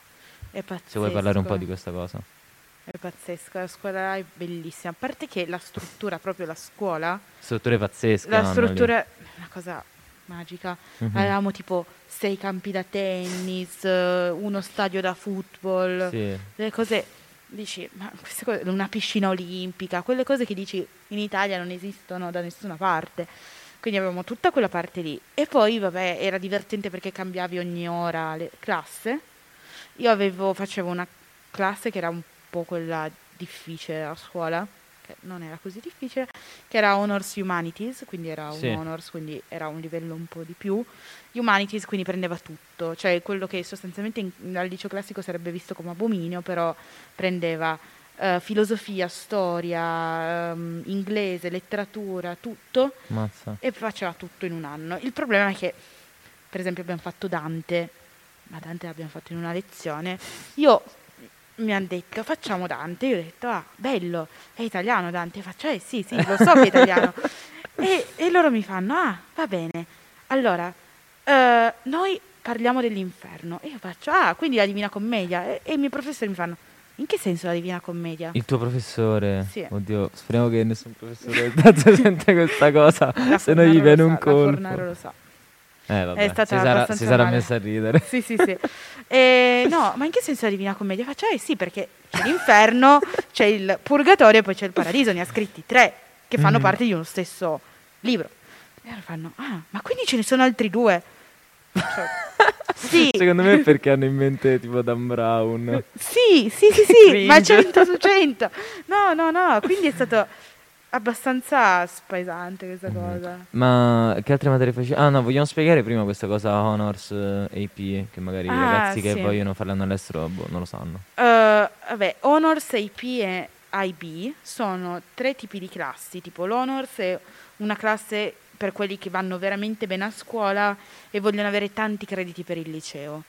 È pazzesco. Se vuoi parlare un po' di questa cosa. È pazzesco, la scuola è bellissima. A parte che la struttura, proprio la scuola, Strutture pazzesche. la struttura è una cosa magica. Mhm. Avevamo tipo sei campi da tennis, eh, uno stadio da football. Sì. delle cose dici ma queste cose una piscina olimpica quelle cose che dici in Italia non esistono da nessuna parte Quindi avevamo tutta quella parte lì. E poi, vabbè, era divertente perché cambiavi ogni ora le classe. Io avevo, facevo una classe che era un po' quella difficile a scuola, che non era così difficile, che era Honors Humanities, quindi era un Sì. Honors, quindi era un livello un po' di più. Humanities quindi prendeva tutto, cioè quello che sostanzialmente in- al liceo classico sarebbe visto come abominio, però prendeva eh, filosofia, storia, ehm, inglese, letteratura, tutto Mazza. e faceva tutto in un anno. Il problema è che, per esempio, abbiamo fatto Dante, ma Dante l'abbiamo fatto in una lezione. Io mi hanno detto facciamo Dante, io ho detto ah, bello, è italiano Dante, faccio eh sì, sì, lo so che è italiano. (laughs) e, e loro mi fanno ah, va bene, allora eh, noi parliamo dell'inferno e io faccio ah, quindi la Divina Commedia e, e i miei professori mi fanno in che senso la Divina Commedia? Il tuo professore, Sì. oddio, speriamo che nessun professore del (laughs) sente questa cosa, La se no gli viene un sa, colpo. Fornaro lo sa. Eh, vabbè, stata si sarà, si sarà messa a ridere. Sì, sì, sì. (laughs) E, no, ma in che senso la Divina Commedia? Faccio, eh sì, perché c'è l'inferno, c'è il purgatorio e poi c'è il paradiso. Ne ha scritti tre che fanno Mhm. parte di uno stesso libro. E loro fanno, ah, ma quindi ce ne sono altri due? Cioè, sì, Secondo me è perché hanno in mente tipo Dan Brown. sì, sì, sì, sì, ma Cringe. 100 su 100. No, no, no, quindi è stato abbastanza spaesante questa Mhm. cosa. Ma che altre materie facevi? Ah no, vogliamo spiegare prima questa cosa Honors eh, AP, che magari i Ah, ragazzi che sì. vogliono farlo all'estero boh, non lo sanno. Uh, vabbè, Honors, IP e IB sono tre tipi di classi, tipo l'Honors è una classe per quelli che vanno veramente bene a scuola e vogliono avere tanti crediti per il liceo,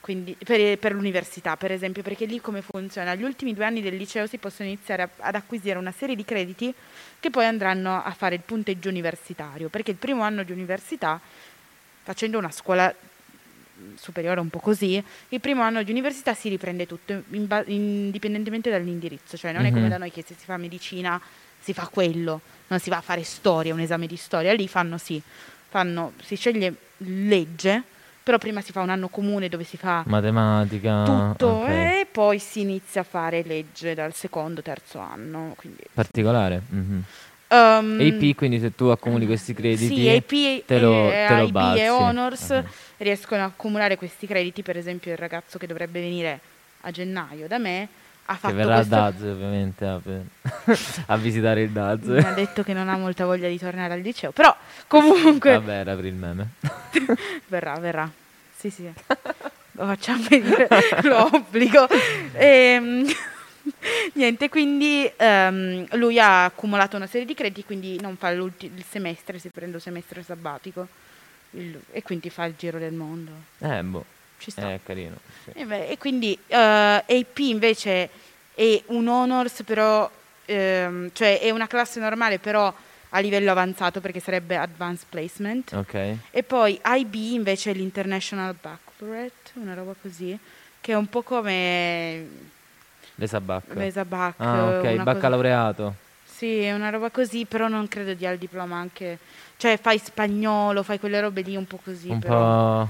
quindi per, per l'università per esempio, perché lì come funziona? Agli ultimi due anni del liceo si possono iniziare a- ad acquisire una serie di crediti che poi andranno a fare il punteggio universitario, perché il primo anno di università, facendo una scuola superiore un po' così, il primo anno di università si riprende tutto in ba- indipendentemente dall'indirizzo, cioè non è come Mhm. da noi che se si fa medicina si fa quello, non si va a fare storia, un esame di storia, lì fanno sì, fanno, si sceglie legge, però prima si fa un anno comune dove si fa Matematica. tutto ok. e poi si inizia a fare legge dal secondo, terzo anno. Quindi, Particolare. mhm. um, AP, quindi se tu accumuli questi crediti. sì, AP te lo- e, te lo IB bazzi. e Honors Ok. riescono a accumulare questi crediti, per esempio il ragazzo che dovrebbe venire a gennaio da me Che verrà questo... a Daz ovviamente a, (laughs) a visitare il Daz. Mi ha detto che non ha molta voglia di tornare al liceo, però comunque Vabbè, era per il meme. (laughs) verrà, verrà. Sì, sì. Lo facciamo venire, (laughs) lo obbligo. Ehm, niente, quindi ehm, lui ha accumulato una serie di crediti, quindi non fa il semestre, si prende un semestre sabbatico il- e quindi fa il giro del mondo. Eh, boh, Ci sta. è carino. sì. E, beh, e quindi eh, AP invece è un honors, però, ehm, cioè è una classe normale, però a livello avanzato perché sarebbe advanced placement. Ok. E poi IB invece è l'International Baccalaureate, una roba così, che è un po' come Lesa Bac. Mesa Bac. Ah, ok, una cosa- baccalaureato. Sì, è una roba così, però non credo dia il diploma anche... Cioè fai spagnolo, fai quelle robe lì un po' così. un però. po',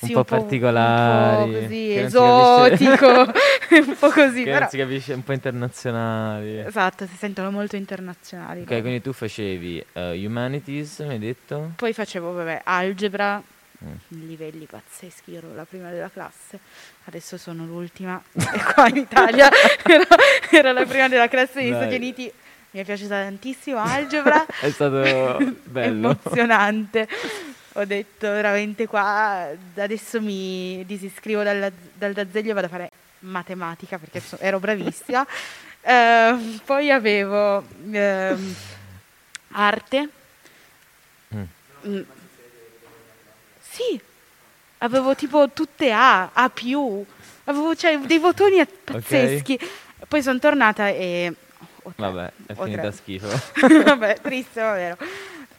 Sì, un po' particolari. Un po' così, esotico, (laughs) un po' così. che però- si capisce, un po' internazionali. Esatto, si sentono molto internazionali. Ok, loro. quindi tu facevi eh, Humanities, mi hai detto? Poi facevo, vabbè, algebra, Mm. livelli pazzeschi, io ero la prima della classe, adesso sono l'ultima, e (laughs) qua in Italia (laughs) ero, ero la prima della classe negli Dai. Stati Uniti, mi è piaciuta tantissimo algebra, È stato bello. emozionante. Ho detto veramente qua, adesso mi disiscrivo dalla- dal D'Azeglio e vado a fare matematica perché so- ero bravissima. (laughs) Ehm, poi avevo ehm, arte. Mm. Mm. Sì, avevo tipo tutte A, A+, avevo cioè, dei votoni pazzeschi. Poi sono tornata e... ho tre- Vabbè, è finita tre. schifo. (laughs) Vabbè, triste, ma vero.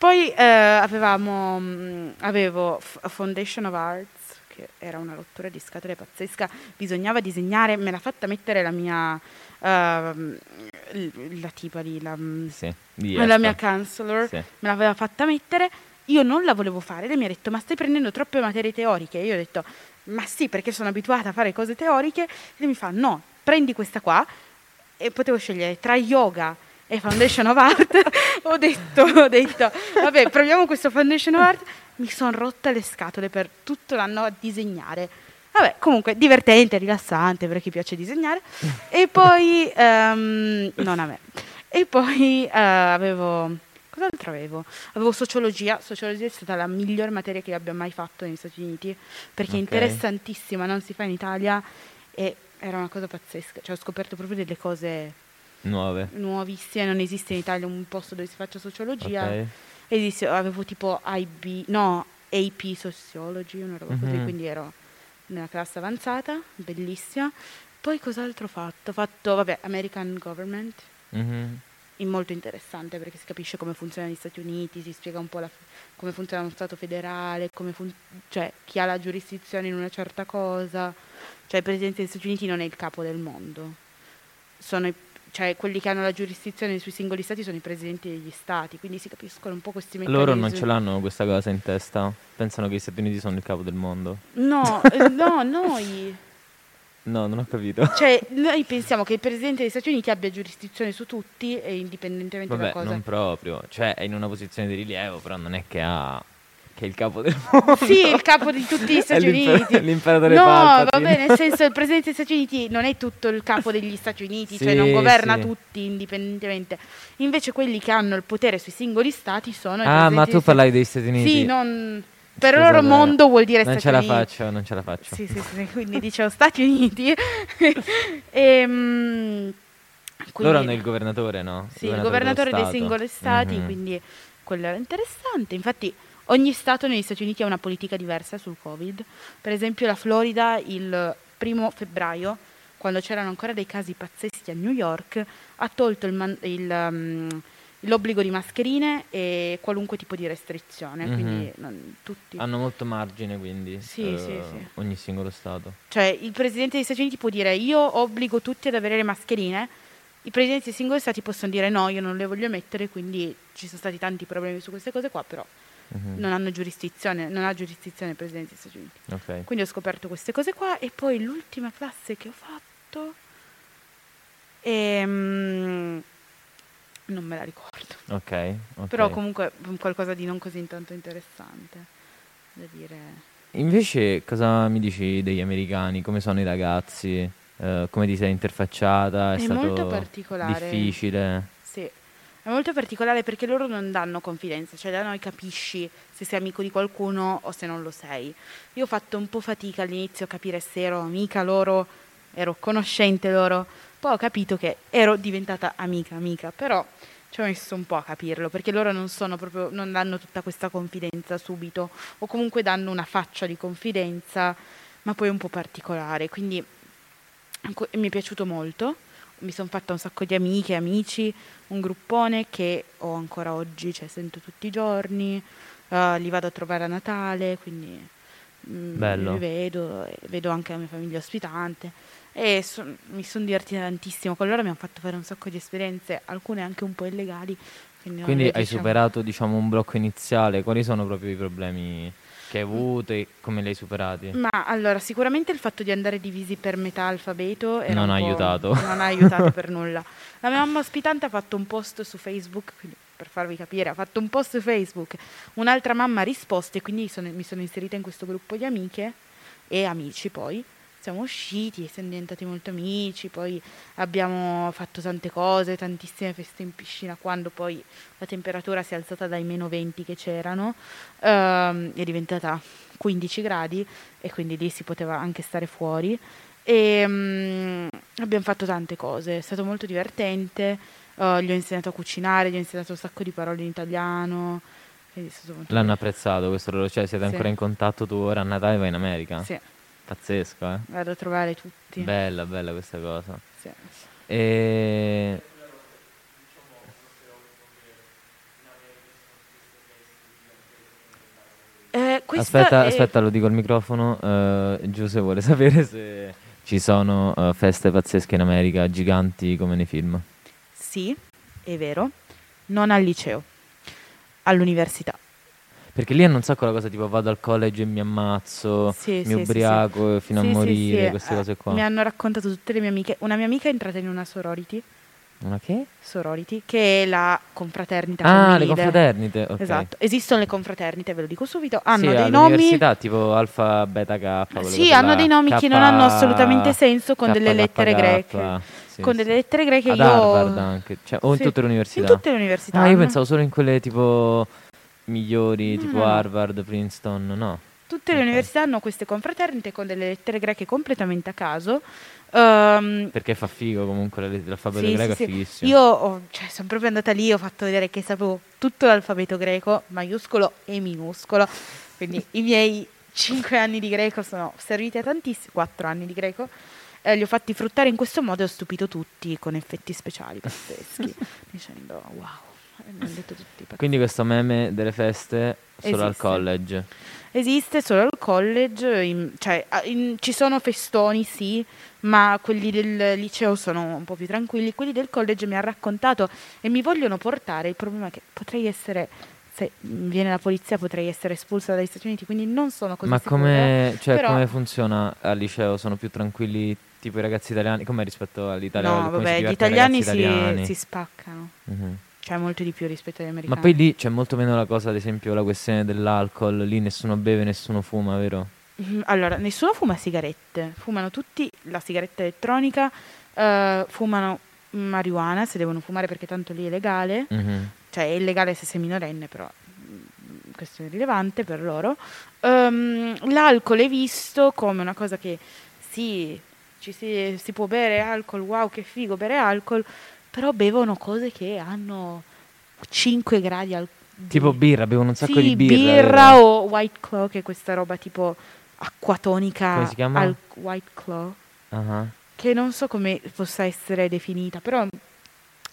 Poi eh, avevamo, mh, avevo F- Foundation of Arts, che era una rottura di scatole pazzesca, bisognava disegnare, me l'ha fatta mettere la mia, l- la tipa lì, la, mh, sì, la mia counselor, Sì. me l'aveva fatta mettere, io non la volevo fare, lei mi ha detto ma stai prendendo troppe materie teoriche, io ho detto ma sì perché sono abituata a fare cose teoriche, lei mi fa no, prendi questa qua e potevo scegliere tra yoga e Foundation of Art, (laughs) ho detto, ho detto, vabbè, proviamo questo foundation art. Mi sono rotta le scatole per tutto l'anno a disegnare. Vabbè, comunque divertente, rilassante per chi piace disegnare. E poi, ehm, non a me. E poi eh, avevo, cos'altro avevo? Avevo sociologia. Sociologia è stata la miglior materia che abbia mai fatto negli Stati Uniti perché è Ok. interessantissima, non si fa in Italia e era una cosa pazzesca. Cioè, ho scoperto proprio delle cose Nuove. nuovissime. Non esiste in Italia un posto dove si faccia sociologia. Ok. E disse- avevo tipo IB, no, AP Sociology, una roba così, Mhm. quindi ero nella classe avanzata, bellissima. Poi cos'altro ho fatto? Ho fatto, vabbè, American Government, Mhm. in molto interessante perché si capisce come funzionano gli Stati Uniti, si spiega un po' la- come funziona uno Stato federale, come fun- cioè chi ha la giurisdizione in una certa cosa. Cioè il Presidente degli Stati Uniti non è il capo del mondo. Sono i- cioè, quelli che hanno la giurisdizione sui singoli stati sono i presidenti degli stati, quindi si capiscono un po' questi meccanismi. Loro non ce l'hanno questa cosa in testa. Pensano che gli Stati Uniti sono il capo del mondo. No, (laughs) eh, no, noi. No, non ho capito. Cioè, noi pensiamo che il presidente degli Stati Uniti abbia giurisdizione su tutti e indipendentemente da Vabbè, cosa. non proprio. Cioè, è in una posizione di rilievo, però non è che ha... che è il capo del mondo. Sì, il capo di tutti (laughs) gli Stati l'imper- Uniti. l'imperatore No, Palpatine. vabbè, nel senso il presidente degli Stati Uniti non è tutto il capo degli Stati Uniti, cioè Sì, non governa sì. tutti indipendentemente. Invece quelli che hanno il potere sui singoli stati sono i Ah, presidenti ma degli tu Stati- parlavi degli Stati Uniti. Sì, non... Per Scusate, loro mondo vuol dire Non Stati ce la Uniti. faccio, non ce la faccio. Sì, sì, sì, quindi dicevo Stati Uniti. (laughs) Ehm, Loro quindi- hanno il governatore, no? Sì, il governatore dello dei Stato. singoli stati, Mhm. quindi quello era interessante. Infatti ogni stato negli Stati Uniti ha una politica diversa sul Covid. Per esempio la Florida il primo febbraio, quando c'erano ancora dei casi pazzeschi a New York, ha tolto il man- il, um, l'obbligo di mascherine e qualunque tipo di restrizione. Mhm. Quindi non tutti. Hanno molto margine, quindi. Sì, eh, sì, sì. Ogni singolo Stato. Cioè, il presidente degli Stati Uniti può dire io obbligo tutti ad avere le mascherine. I presidenti dei singoli stati possono dire no, io non le voglio mettere, quindi ci sono stati tanti problemi su queste cose qua, però Mhm. non hanno giurisdizione, non ha giurisdizione il presidente degli Stati Uniti. Ok. Quindi ho scoperto queste cose qua e poi l'ultima classe che ho fatto ehm, non me la ricordo. Ok. ok. Però comunque mm, qualcosa di non così tanto interessante da dire. Invece, cosa mi dici degli americani? Come sono i ragazzi? Eh, come ti sei interfacciata? È, È stato molto particolare. difficile. È molto particolare perché loro non danno confidenza, cioè da noi capisci se sei amico di qualcuno o se non lo sei. Io ho fatto un po' fatica all'inizio a capire se ero amica loro, ero conoscente loro, poi ho capito che ero diventata amica, amica, però ci ho messo un po' a capirlo perché loro non proprio, non danno tutta questa confidenza subito o comunque danno una faccia di confidenza, ma poi un po' particolare, quindi mi è piaciuto molto mi sono fatta un sacco di amiche, amici, un gruppone che ho ancora oggi, cioè sento tutti i giorni, eh, li vado a trovare a Natale, quindi mm, Bello. li vedo, vedo anche la mia famiglia ospitante e son- mi sono divertita tantissimo con loro, mi hanno fatto fare un sacco di esperienze, alcune anche un po' illegali. Quindi, Quindi hai diciamo. superato, diciamo, un blocco iniziale. Quali sono proprio i problemi che hai avuto e come li hai superati? Ma allora, sicuramente il fatto di andare divisi per metà alfabeto Non ha aiutato. (laughs) Non ha aiutato per (laughs) nulla. La mia mamma ospitante ha fatto un post su Facebook, per farvi capire, ha fatto un post su Facebook. Un'altra mamma ha risposto e quindi sono- mi sono inserita in questo gruppo di amiche e amici poi. Siamo usciti, siamo diventati molto amici, poi abbiamo fatto tante cose, tantissime feste in piscina quando poi la temperatura si è alzata dai meno 20 che c'erano, ehm, è diventata 15 gradi e quindi lì si poteva anche stare fuori. E mm, abbiamo fatto tante cose, è stato molto divertente. eh, gli ho insegnato a cucinare, gli ho insegnato un sacco di parole in italiano. L'hanno apprezzato questo loro, cioè siete Sì. ancora in contatto tu ora a Natale vai in America? Sì, Pazzesco, eh? vado a trovare tutti. Bella, bella questa cosa. Sì. E... Eh, Aspetta, è- aspetta, lo dico al microfono. eh, Giuse vuole (laughs) sapere se ci sono eh, feste pazzesche in America, giganti come nei film. Sì, è vero, non al liceo, all'università. Perché lì hanno un sacco la cosa tipo vado al college e mi ammazzo, Sì, mi sì, sì, ubriaco fino Sì, a sì, morire, sì, queste cose qua. Mi hanno raccontato tutte le mie amiche. Una mia amica è entrata in una sorority Una che? sorority, che è la confraternita Ah, le confraternite, ok. Esatto, esistono le confraternite, ve lo dico subito, Sì, hanno dei nomi tipo alfa, beta, K. Sì, hanno là. dei nomi che non hanno assolutamente senso con delle lettere greche. sì, con sì. delle lettere greche Ad io Harvard anche, cioè, o in Sì, tutte le università. In tutte le università. Ah, io pensavo solo in quelle tipo migliori, tipo no. Harvard, Princeton, no. Tutte le Ok. università hanno queste confraternite con delle lettere greche completamente a caso. Ehm, Perché fa figo comunque la- l'alfabeto Sì, greco sì, è fighissimo. Io ho- cioè, sono proprio andata lì, ho fatto vedere che sapevo tutto l'alfabeto greco, maiuscolo e minuscolo. Quindi i miei cinque anni di greco sono serviti a tantissimo, quattro anni di greco. eh, li ho fatti fruttare in questo modo e ho stupito tutti con effetti speciali pazzeschi. (laughs) dicendo wow, Quindi questo meme delle feste solo al Esiste. college. Esiste solo al college, in- cioè a- in- ci sono festoni sì, ma quelli del liceo sono un po' più tranquilli, quelli del college mi ha raccontato e mi vogliono portare, il problema è che potrei essere, se viene la polizia potrei essere espulsa dagli Stati Uniti, quindi non sono così Ma sicura. come, cioè, però- come funziona al liceo? Sono più tranquilli tipo i ragazzi italiani? Come rispetto all'Italia? No, come si vabbè, gli divertono i italiani ragazzi si, italiani? si spaccano, Mhm. Cioè molto di più rispetto agli Ma americani. poi lì c'è molto meno la cosa, ad esempio, la questione dell'alcol. Lì nessuno beve, nessuno fuma, vero? Mm, Allora, nessuno fuma sigarette, fumano tutti la sigaretta elettronica, eh, fumano marijuana se devono fumare perché tanto lì è legale, Mhm. cioè è illegale se sei minorenne, però mm, questo è rilevante per loro. Ehm, l'alcol è visto come una cosa che sì, ci si, si può bere alcol, wow che figo bere alcol, però bevono cose che hanno 5 gradi al Tipo birra, bevono un sacco sì, di birra. birra vero? o White Claw, che è questa roba tipo acquatonica Come si chiama? al White Claw, Ah, che non so come possa essere definita, però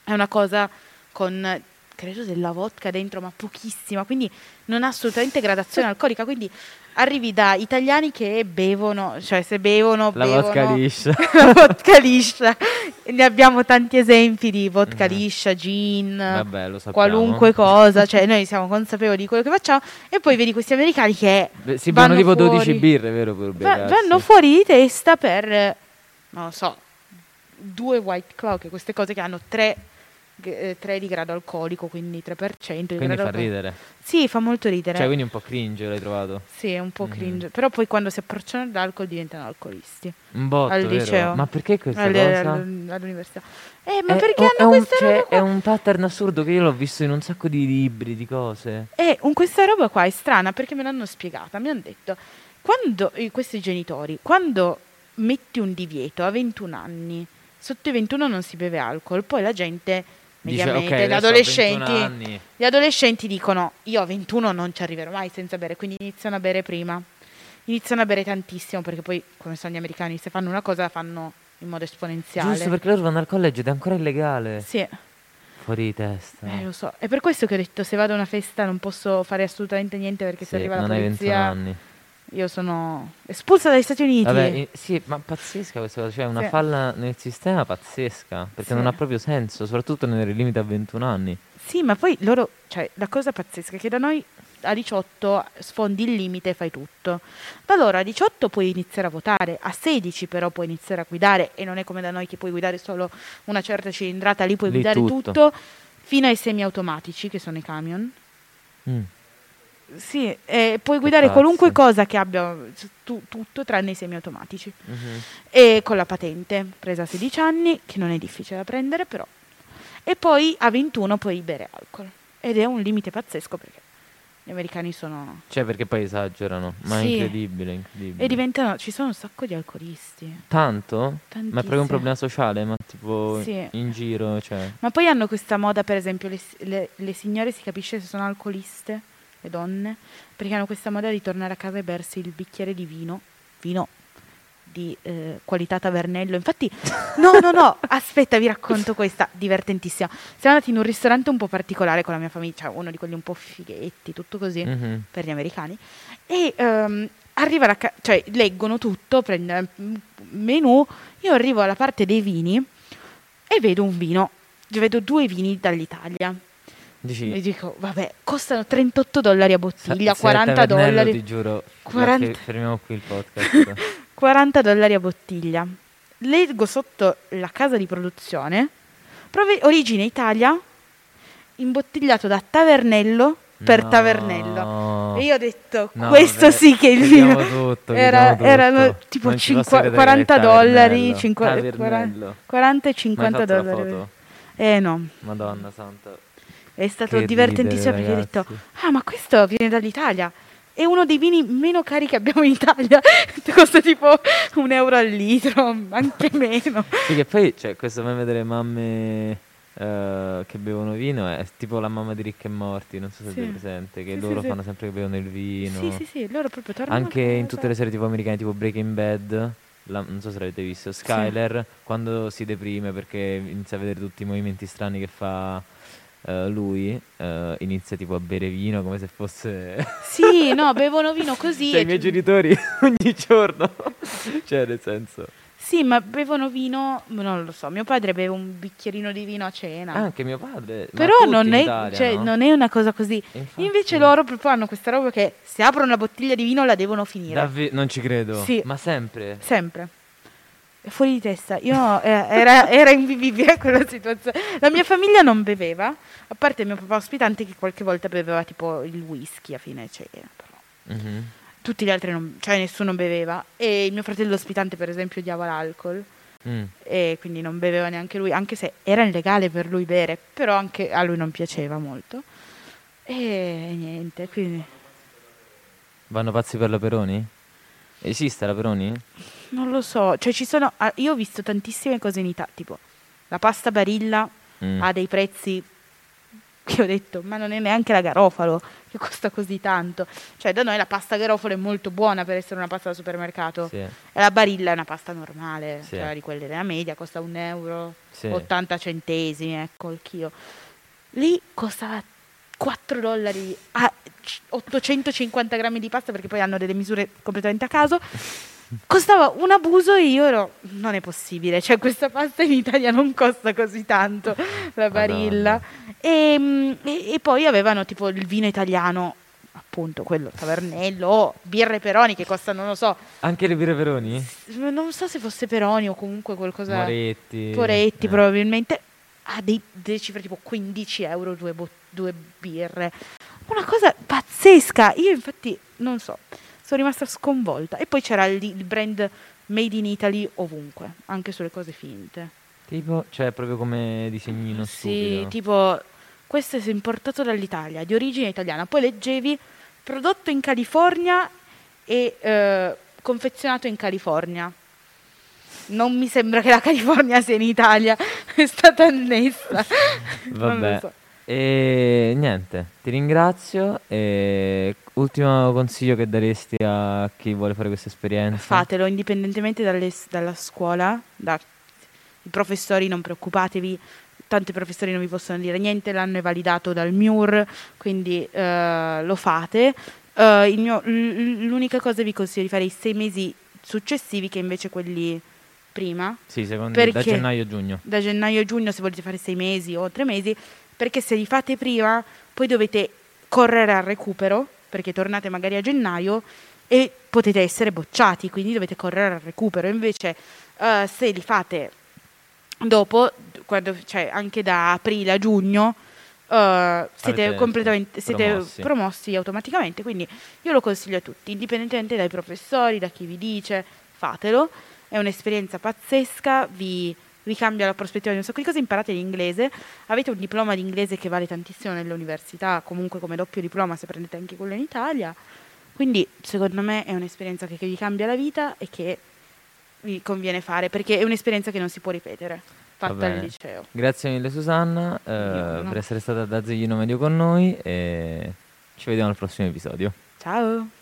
è una cosa con credo della vodka dentro, ma pochissima, quindi non ha assolutamente gradazione alcolica, quindi arrivi da italiani che bevono, cioè se bevono, La bevono vodka liscia. (laughs) la vodka liscia. Ne abbiamo tanti esempi di vodka Mhm. liscia, gin, Vabbè, qualunque cosa, cioè noi siamo consapevoli di quello che facciamo e poi vedi questi americani che Beh, si bevono tipo 12 fuori- birre, vero? Per va- vanno fuori di testa per, non lo so, due White che queste cose che hanno 3, di grado alcolico, quindi 3%. di Quindi grado fa alcolico. ridere. Sì, fa molto ridere. Cioè, quindi un po' cringe l'hai trovato. Sì, è un po' Mhm. cringe. Però poi quando si approcciano all'alcol diventano alcolisti. Un botto, Al vero? liceo. Ma perché questa Alle- cosa? all- all'università. Eh, ma È- perché è hanno un, questa cioè, roba è un pattern assurdo che io l'ho visto in un sacco di libri, di cose. E un- questa roba qua è strana perché me l'hanno spiegata. Mi hanno detto, quando eh, questi genitori, quando metti un divieto a 21 anni, sotto i 21 non si beve alcol, poi la gente, Dice, mediamente, ok, gli adesso ho adolescenti, 21 anni. gli adolescenti dicono, io a 21 non ci arriverò mai senza bere, quindi iniziano a bere prima. Iniziano a bere tantissimo perché poi, come sanno gli americani, se fanno una cosa la fanno in modo esponenziale. Giusto perché loro vanno al college ed è ancora illegale. Sì, Fuori di testa. eh, lo so. È per questo che ho detto, se vado a una festa non posso fare assolutamente niente perché Sì, se arriva la non hai 21 polizia... anni. Io sono espulsa dagli Stati Uniti. Vabbè, sì, ma pazzesca questa cosa, cioè una Sì. falla nel sistema pazzesca, perché Sì. non ha proprio senso, soprattutto nel limite a 21 anni. Sì, ma poi loro, cioè, la cosa pazzesca è che da noi a 18 sfondi il limite e fai tutto. Da loro a 18 puoi iniziare a votare, a 16 però puoi iniziare a guidare e non è come da noi che puoi guidare solo una certa cilindrata, lì puoi Lì guidare tutto. tutto. fino ai semiautomatici che sono i camion. Mm. Sì, e puoi guidare qualunque cosa che abbia tu- tutto tranne i semiautomatici. Mhm. e con la patente presa a 16 anni, che non è difficile da prendere però. E poi a 21 puoi bere alcol. Ed è un limite pazzesco perché gli americani sono... Cioè, perché poi esagerano, ma è Sì. incredibile, incredibile. E diventano... ci sono un sacco di alcolisti. Tanto? Ma è proprio un problema sociale, ma tipo Sì. in giro, cioè... Ma poi hanno questa moda, per esempio, le, le- le signore si capisce se sono alcoliste, le donne, perché hanno questa moda di tornare a casa e bersi il bicchiere di vino, vino di eh, qualità tavernello. Infatti, (laughs) no, no, no, aspetta, vi racconto questa, divertentissima. Siamo andati in un ristorante un po' particolare con la mia famiglia, cioè uno di quelli un po' fighetti, tutto così Mhm. per gli americani. E ehm, arriva la ca- cioè leggono tutto, prendono il menù. Io arrivo alla parte dei vini e vedo un vino, vedo due vini dall'Italia. Dici... E dico, vabbè, costano 38 dollari a bottiglia, se è 40 Tavernello, dollari. ti giuro, 40 perché fermiamo qui il podcast. (laughs) 40 dollari a bottiglia. Leggo sotto la casa di produzione, Prove- origine Italia, imbottigliato da Tavernello per No. Tavernello. E io ho detto, No, questo vabbè, sì che il vino. Era- erano tipo Non ci cinqua- posso credere che 40 è dollari, Tavernello. 40 e Ma hai 50 fatto la dollari. Eh no, Madonna santa. È stato Che divertentissimo ridere, perché ho detto, ah ma questo viene dall'Italia. È uno dei vini meno cari che abbiamo in Italia. (laughs) Costa tipo un euro al litro, anche (laughs) meno. Sì, che poi, cioè, questo meme delle mamme eh, che bevono vino è tipo la mamma di Ricche e Morti, non so se Sì. avete presente, che Sì, loro sì. fanno sempre che bevono il vino. Sì, sì, sì, loro proprio tornano Anche in tutte le serie tipo americane, tipo Breaking Bad, la- non so se l'avete visto, Skyler, quando si deprime perché inizia a vedere tutti i movimenti strani che fa eh, lui, eh, inizia tipo a bere vino come se fosse... (laughs) Sì, no, bevono vino così. cioè i miei genitori (laughs) ogni giorno. cioè, nel senso... Sì, ma bevono vino, non lo so, mio padre beve un bicchierino di vino a cena. Anche mio padre... Però non è, Italia, cioè, no? non è una cosa così. Infatti. Invece loro proprio hanno questa roba che se aprono una bottiglia di vino la devono finire. Davvero, non ci credo. Sì. Ma sempre. Sempre. Fuori di testa. Io eh, era, era invivibile (laughs) quella situazione. La mia famiglia non beveva, a parte mio papà ospitante che qualche volta beveva tipo il whisky a fine cena. Però. Mhm. Tutti gli altri, non, cioè nessuno beveva. E il mio fratello ospitante, per esempio, odiava l'alcol. Mm. E quindi non beveva neanche lui, anche se era illegale per lui bere, però anche a lui non piaceva molto. E niente, quindi Vanno pazzi per la Peroni? Esiste la Peroni? non lo so. Cioè, ci sono. ah, Io ho visto tantissime cose in Italia, tipo la pasta Barilla Mm. ha dei prezzi (laughs) che ho detto, ma non è neanche la Garofalo che (laughs) costa così tanto. Cioè, da noi la pasta Garofalo è molto buona per essere una pasta da supermercato. Sì, E la Barilla è una pasta normale, Sì. cioè di quelle della media, costa un euro, sì. 80 centesimi, ecco il chilo. Lì costava 4 dollari a c- 850 grammi di pasta perché poi hanno delle misure completamente a caso. Costava un abuso e io ero, non è possibile, cioè questa pasta in Italia non costa così tanto, la Barilla. E, mm, e- e poi avevano tipo il vino italiano, appunto quello, Tavernello, o birre Peroni che costano, non lo so, Anche le birre Peroni? non so se fosse Peroni o comunque qualcosa... Moretti. Poretti Eh. probabilmente ha dei, delle cifre tipo 15 euro due, bo- due birre. Una cosa pazzesca. Io infatti non so sono rimasta sconvolta. E poi c'era il, il brand made in Italy ovunque anche sulle cose finte. Tipo, cioè proprio come disegnino sì stupido. tipo questo è importato dall'Italia di origine italiana. Poi leggevi prodotto in California e eh, confezionato in California non mi sembra che la California sia in Italia, (laughs) è stata annessa. Vabbè. so. E niente, ti ringrazio. E ultimo consiglio che daresti a chi vuole fare questa esperienza? Fatelo indipendentemente dalle- dalla scuola, da, i professori non preoccupatevi, tanti professori non vi possono dire niente, l'anno è validato dal MIUR, quindi eh, lo fate. Eh, il mio- l'unica cosa vi consiglio di fare i sei mesi successivi che invece quelli prima, Sì, secondo me da Perché? gennaio a giugno. da gennaio a giugno se volete fare sei mesi o tre mesi, perché se li fate prima poi dovete correre al recupero, perché tornate magari a gennaio e potete essere bocciati, quindi dovete correre al recupero. Invece eh, se li fate dopo, quando, cioè anche da aprile a giugno, eh, siete completamente siete promossi. promossi automaticamente. Quindi io lo consiglio a tutti, indipendentemente dai professori, da chi vi dice, fatelo. È un'esperienza pazzesca, vi, vi cambia la prospettiva di un sacco di cose, imparate l'inglese, avete un diploma di inglese che vale tantissimo nelle università, comunque come doppio diploma se prendete anche quello in Italia. Quindi secondo me è un'esperienza che, che vi cambia la vita e che vi conviene fare, perché è un'esperienza che non si può ripetere, fatta al liceo. Grazie mille Susanna eh, no. per essere stata da Zeglino Medio con noi e ci vediamo al prossimo episodio. Ciao!